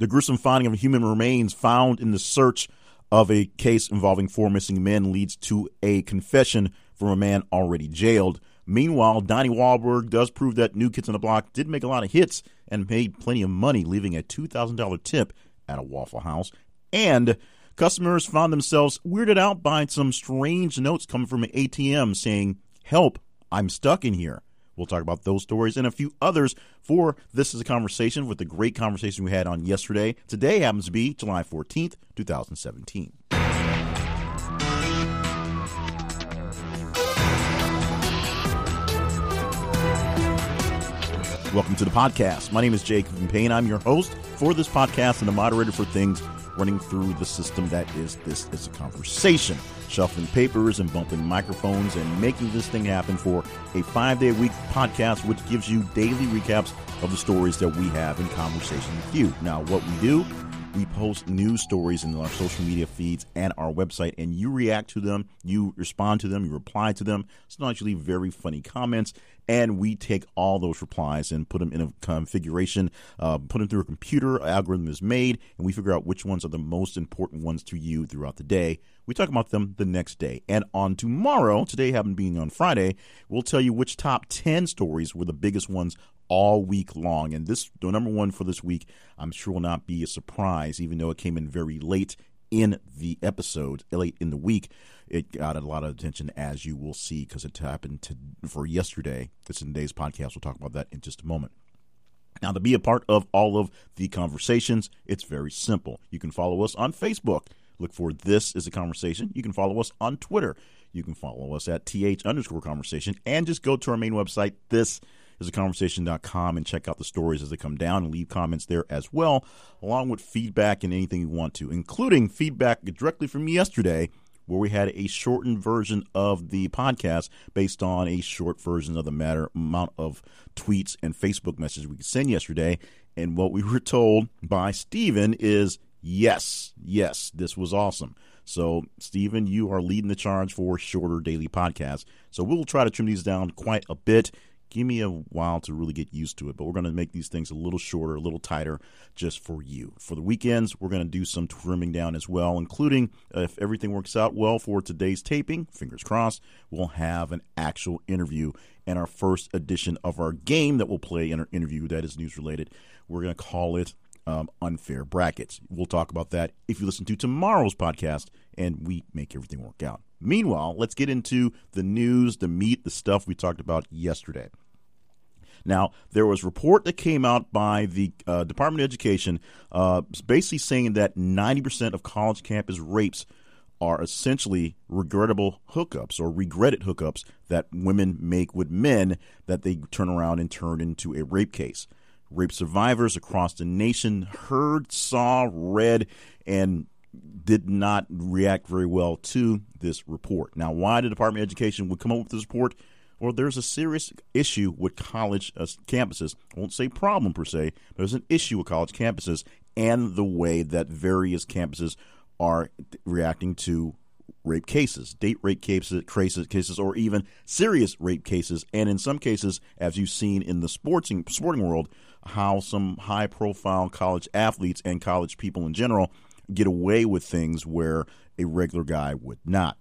The gruesome finding of human remains found in the search of a case involving four missing men leads to a confession from a man already jailed. Meanwhile, Donnie Wahlberg does prove that New Kids on the Block did make a lot of hits and made plenty of money, leaving a $2,000 tip at a Waffle House. And customers found themselves weirded out by some strange notes coming from an ATM saying, Help, I'm stuck in here. We'll talk about those stories and a few others for This is a Conversation with the great conversation we had on yesterday. Today happens to be July 14th, 2017. Welcome to the podcast. My name is Jake Payne. I'm your host for this podcast and the moderator for things running through the system that is This is a Conversation. Shuffling papers and bumping microphones and making this thing happen for a five day week podcast, which gives you daily recaps of the stories that we have in conversation with you. Now, what we do we post news stories in our social media feeds and our website, and you react to them, you respond to them, you reply to them. It's usually very funny comments, and we take all those replies and put them in a configuration, uh, put them through a computer. algorithm is made, and we figure out which ones are the most important ones to you throughout the day. We talk about them the next day. And on tomorrow, today happened being on Friday, we'll tell you which top 10 stories were the biggest ones all week long. And this, the number one for this week, I'm sure will not be a surprise, even though it came in very late in the episode, late in the week. It got a lot of attention, as you will see, because it happened to, for yesterday. It's in today's podcast. We'll talk about that in just a moment. Now, to be a part of all of the conversations, it's very simple. You can follow us on Facebook. Look for This is a Conversation. You can follow us on Twitter. You can follow us at th underscore conversation and just go to our main website, this is a conversation.com and check out the stories as they come down and leave comments there as well, along with feedback and anything you want to, including feedback directly from yesterday where we had a shortened version of the podcast based on a short version of the matter amount of tweets and Facebook messages we could send yesterday. And what we were told by Stephen is yes, yes, this was awesome. So, Stephen, you are leading the charge for shorter daily podcasts. So, we'll try to trim these down quite a bit give me a while to really get used to it. But we're going to make these things a little shorter, a little tighter, just for you. For the weekends, we're going to do some trimming down as well, including uh, if everything works out well for today's taping, fingers crossed, we'll have an actual interview and our first edition of our game that we'll play in our interview that is news related. We're going to call it um, Unfair Brackets. We'll talk about that if you listen to tomorrow's podcast and we make everything work out. Meanwhile, let's get into the news, the meat, the stuff we talked about yesterday. Now, there was a report that came out by the uh, Department of Education uh, basically saying that 90% of college campus rapes are essentially regrettable hookups or regretted hookups that women make with men that they turn around and turn into a rape case. Rape survivors across the nation heard, saw, read, and did not react very well to this report. Now, why the Department of Education would come up with this report? Well, there's a serious issue with college uh, campuses. I won't say problem per se. but There's an issue with college campuses and the way that various campuses are reacting to rape cases, date rape cases, cases, or even serious rape cases. And in some cases, as you've seen in the sporting sporting world, how some high profile college athletes and college people in general get away with things where a regular guy would not.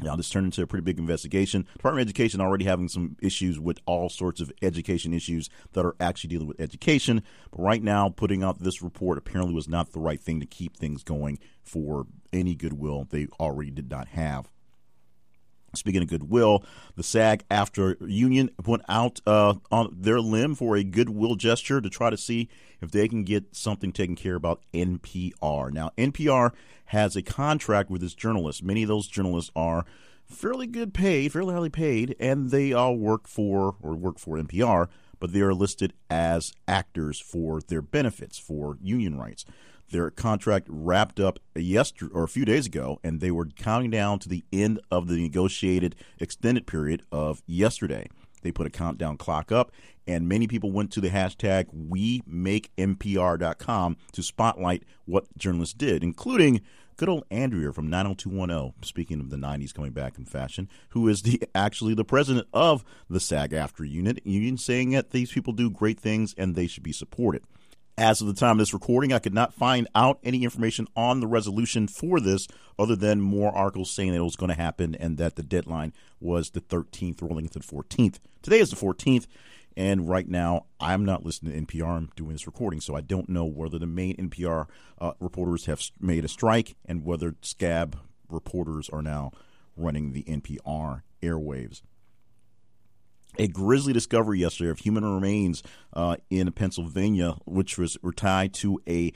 Now, this turned into a pretty big investigation. Department of Education already having some issues with all sorts of education issues that are actually dealing with education. But right now, putting out this report apparently was not the right thing to keep things going for any goodwill they already did not have. Speaking of goodwill, the SAG AFTRA union went out uh, on their limb for a goodwill gesture to try to see if they can get something taken care about NPR. Now, NPR has a contract with its journalists. Many of those journalists are fairly good paid, fairly highly paid, and they all work for or work for NPR, but they are listed as actors for their benefits for union rights. Their contract wrapped up yesterday or a few days ago, and they were counting down to the end of the negotiated extended period of yesterday. They put a countdown clock up, and many people went to the hashtag WeMakeNPR.com to spotlight what journalists did, including good old Andrea from 90210, speaking of the 90s coming back in fashion, who is the actually the president of the SAG AFTRA unit, union saying that these people do great things and they should be supported. As of the time of this recording, I could not find out any information on the resolution for this other than more articles saying that it was going to happen and that the deadline was the 13th, rolling into the 14th. Today is the 14th, and right now I'm not listening to NPR. I'm doing this recording, so I don't know whether the main NPR uh, reporters have made a strike and whether scab reporters are now running the NPR airwaves a grisly discovery yesterday of human remains uh, in Pennsylvania, which was were tied to a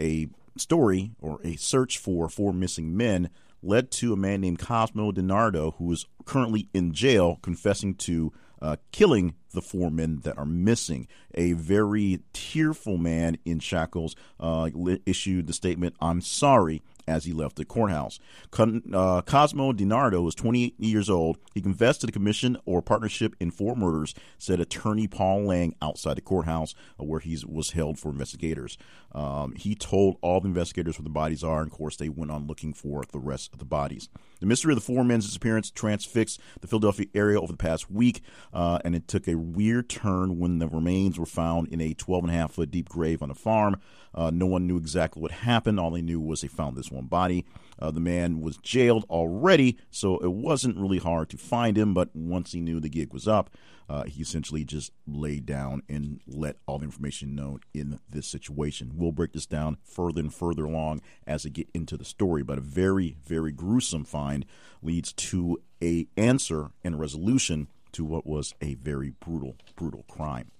a story or a search for four missing men, led to a man named Cosmo DiNardo, who is currently in jail, confessing to uh, killing the four men that are missing. A very tearful man in shackles uh, issued the statement, "I'm sorry." As he left the courthouse. Uh, Cosmo DiNardo was 28 years old. He confessed to the commission or partnership in four murders, said attorney Paul Lang outside the courthouse uh, where he was held for investigators. Um, he told all the investigators where the bodies are, and of course, they went on looking for the rest of the bodies. The mystery of the four men's disappearance transfixed the Philadelphia area over the past week, uh, and it took a weird turn when the remains were found in a 12 and a half foot deep grave on a farm. Uh, no one knew exactly what happened. All they knew was they found this one body. Uh, the man was jailed already, so it wasn't really hard to find him. But once he knew the gig was up, uh, he essentially just laid down and let all the information known in this situation. We'll break this down further and further along as I get into the story. But a very, very gruesome find leads to a answer and resolution to what was a very brutal, brutal crime.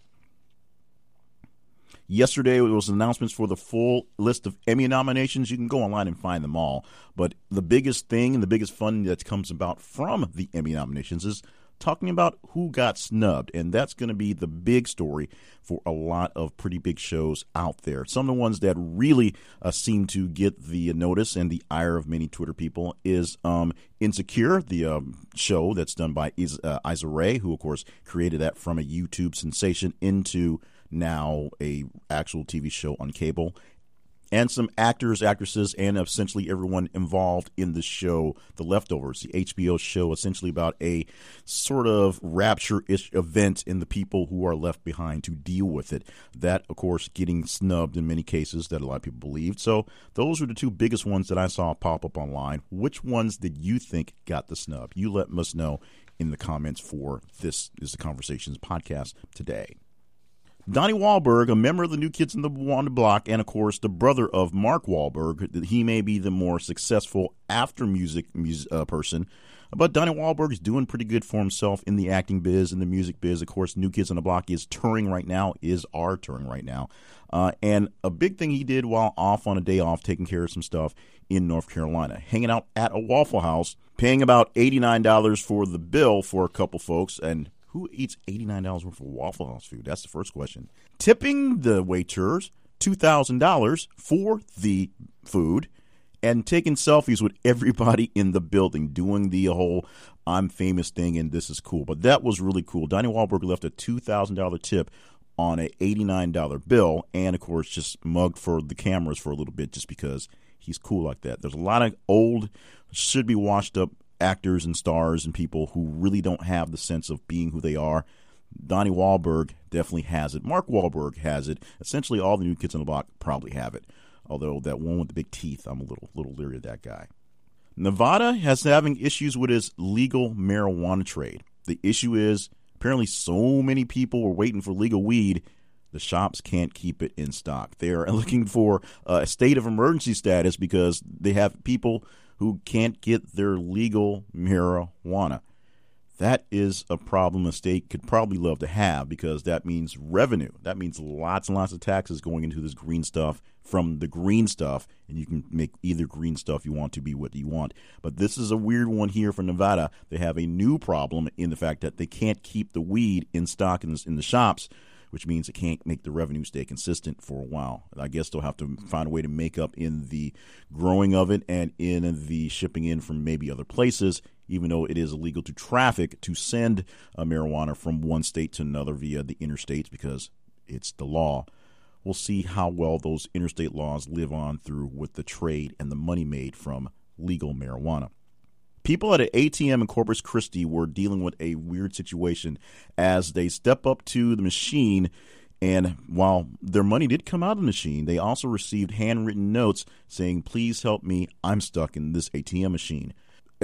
Yesterday, it was announcements for the full list of Emmy nominations. You can go online and find them all. But the biggest thing and the biggest fun that comes about from the Emmy nominations is talking about who got snubbed. And that's going to be the big story for a lot of pretty big shows out there. Some of the ones that really uh, seem to get the notice and the ire of many Twitter people is um, Insecure, the um, show that's done by Is- uh, Issa Rae, who, of course, created that from a YouTube sensation into now a actual TV show on cable, and some actors, actresses, and essentially everyone involved in the show, The Leftovers, the HBO show, essentially about a sort of rapture-ish event in the people who are left behind to deal with it. That, of course, getting snubbed in many cases that a lot of people believed. So those were the two biggest ones that I saw pop up online. Which ones did you think got the snub? You let us know in the comments for this is the conversations podcast today. Donnie Wahlberg, a member of the New Kids in the on the Block, and of course the brother of Mark Wahlberg. He may be the more successful after music, music uh, person, but Donnie Wahlberg is doing pretty good for himself in the acting biz and the music biz. Of course, New Kids on the Block is touring right now, is our touring right now. Uh, and a big thing he did while off on a day off, taking care of some stuff in North Carolina, hanging out at a Waffle House, paying about $89 for the bill for a couple folks, and who eats $89 worth of Waffle House food? That's the first question. Tipping the waiters $2,000 for the food and taking selfies with everybody in the building, doing the whole I'm famous thing and this is cool. But that was really cool. Donnie Wahlberg left a $2,000 tip on a $89 bill and, of course, just mugged for the cameras for a little bit just because he's cool like that. There's a lot of old, should be washed up actors and stars and people who really don't have the sense of being who they are. Donnie Wahlberg definitely has it. Mark Wahlberg has it. Essentially, all the new kids on the block probably have it. Although that one with the big teeth, I'm a little little leery of that guy. Nevada has having issues with its legal marijuana trade. The issue is apparently so many people were waiting for legal weed, the shops can't keep it in stock. They are looking for uh, a state of emergency status because they have people who can't get their legal marijuana. That is a problem a state could probably love to have because that means revenue. That means lots and lots of taxes going into this green stuff from the green stuff, and you can make either green stuff you want to be what you want. But this is a weird one here for Nevada. They have a new problem in the fact that they can't keep the weed in stock in, in the shops which means it can't make the revenue stay consistent for a while. I guess they'll have to find a way to make up in the growing of it and in the shipping in from maybe other places, even though it is illegal to traffic to send uh, marijuana from one state to another via the interstates because it's the law. We'll see how well those interstate laws live on through with the trade and the money made from legal marijuana. People at an ATM in Corpus Christi were dealing with a weird situation as they step up to the machine And while their money did come out of the machine, they also received handwritten notes saying, Please help me. I'm stuck in this ATM machine.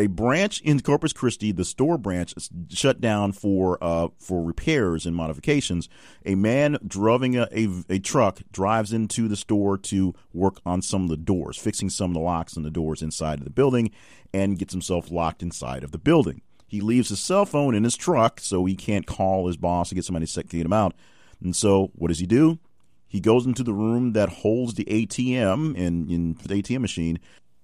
A branch in Corpus Christi, the store branch, shut down for uh, for repairs and modifications. A man driving a, a, a truck drives into the store to work on some of the doors, fixing some of the locks and the doors inside of the building, and gets himself locked inside of the building. He leaves his cell phone in his truck so he can't call his boss to get somebody to get him out. And so, what does he do? He goes into the room that holds the ATM and in the ATM machine,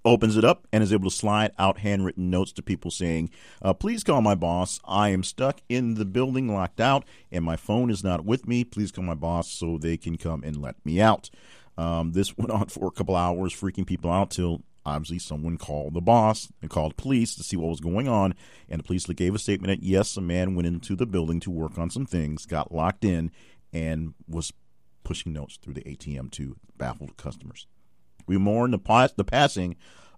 opens it up, and is able to slide out handwritten notes to people saying, uh, "Please call my boss. I am stuck in the building, locked out, and my phone is not with me. Please call my boss so they can come and let me out." Um, this went on for a couple hours, freaking people out till obviously someone called the boss and called police to see what was going on and the police gave a statement that yes a man went into the building to work on some things got locked in and was pushing notes through the ATM to baffled customers. We mourn the, the passing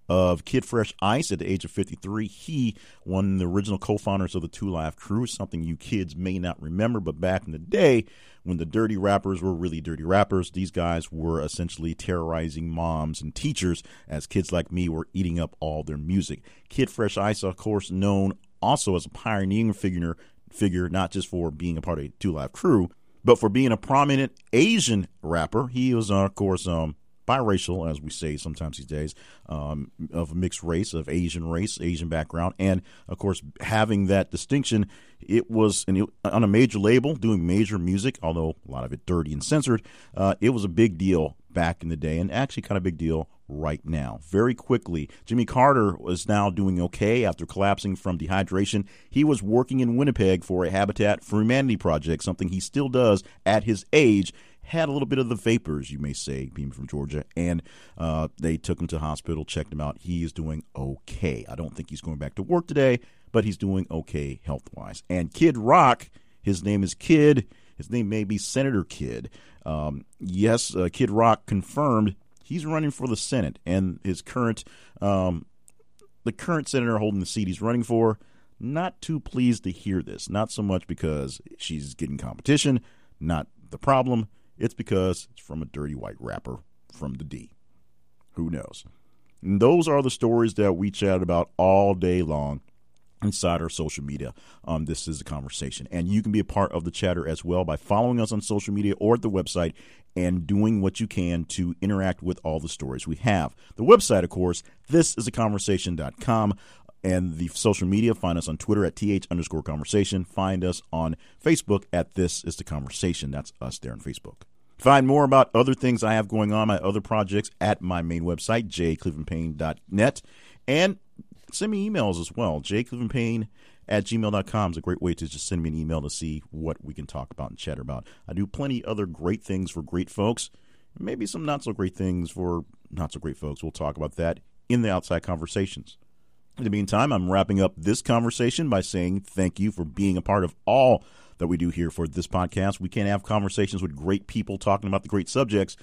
of Kid Fresh Ice at the age of 53. He, one of the original co-founders of the Two Live Crew, something you kids may not remember, but back in the day when the dirty rappers were really dirty rappers, these guys were essentially terrorizing moms and teachers as kids like me were eating up all their music. Kid Fresh Ice, of course, known also as a pioneering figure, figure not just for being a part of the Two Live Crew, but for being a prominent Asian rapper, he was, uh, of course, um, biracial, as we say sometimes these days, um, of mixed race, of Asian race, Asian background, and of course having that distinction, it was an, on a major label doing major music, although a lot of it dirty and censored. Uh, it was a big deal back in the day, and actually kind of big deal right now. Very quickly, Jimmy Carter was now doing okay after collapsing from dehydration. He was working in Winnipeg for a Habitat for Humanity project, something he still does at his age. Had a little bit of the vapors, you may say, being from Georgia, and uh, they took him to hospital, checked him out. He is doing okay. I don't think he's going back to work today, but he's doing okay health wise. And Kid Rock, his name is Kid. His name may be Senator Kid. Um, yes, uh, Kid Rock confirmed he's running for the Senate, and his current, um, the current senator holding the seat he's running for, not too pleased to hear this. Not so much because she's getting competition, not the problem. It's because it's from a dirty white rapper from the D. Who knows? And those are the stories that we chat about all day long inside our social media. Um, this is a conversation. And you can be a part of the chatter as well by following us on social media or at the website and doing what you can to interact with all the stories we have. The website, of course, this is a conversation.com. And the social media, find us on Twitter at th underscore conversation. Find us on Facebook at this is the conversation. That's us there on Facebook. Find more about other things I have going on, my other projects at my main website, jclevelandpayne.net. And send me emails as well. jclevelandpayne at gmail.com is a great way to just send me an email to see what we can talk about and chat about. I do plenty other great things for great folks, maybe some not so great things for not so great folks. We'll talk about that in the outside conversations. In the meantime, I'm wrapping up this conversation by saying thank you for being a part of all that we do here for this podcast. We can't have conversations with great people talking about the great subjects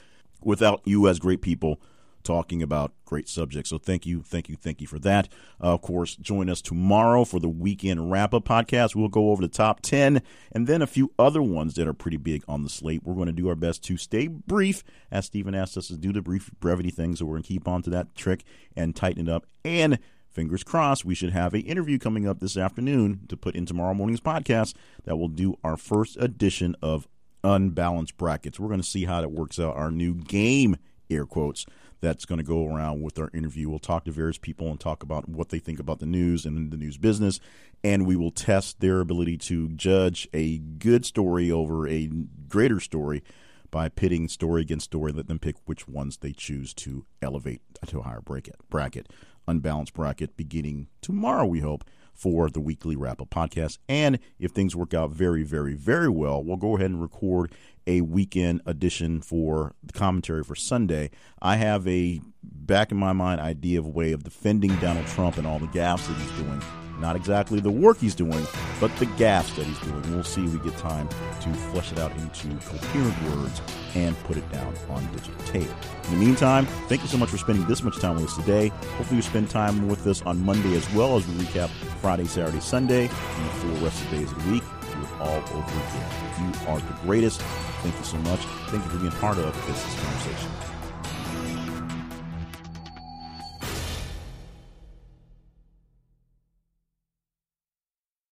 without you as great people talking about great subjects. So thank you, thank you, thank you for that. Uh, of course, join us tomorrow for the weekend wrap up podcast. We'll go over the top 10 and then a few other ones that are pretty big on the slate. We're going to do our best to stay brief, as Stephen asked us to do the brief brevity thing. So we're going to keep on to that trick and tighten it up. And fingers crossed, we should have an interview coming up this afternoon to put in tomorrow morning's podcast that will do our first edition of Unbalanced Brackets. We're going to see how that works out. Our new game, air quotes that's going to go around with our interview. We'll talk to various people and talk about what they think about the news and the news business, and we will test their ability to judge a good story over a greater story by pitting story against story. Let them pick which ones they choose to elevate to a higher bracket. Bracket, unbalanced bracket, beginning tomorrow. We hope for the weekly wrap up podcast. And if things work out very, very, very well, we'll go ahead and record a weekend edition for the commentary for Sunday. I have a back in my mind idea of a way of defending Donald Trump and all the gaffes that he's doing. Not exactly the work he's doing, but the gaffes that he's doing. We'll see we get time to flesh it out into coherent words and put it down on digital tape. In the meantime, thank you so much for spending this much time with us today. Hopefully, you spend time with us on Monday as well as we recap Friday, Saturday, Sunday, and the full rest of the days of the week. all over again. You are the greatest. Thank you so much. Thank you for being part of this conversation.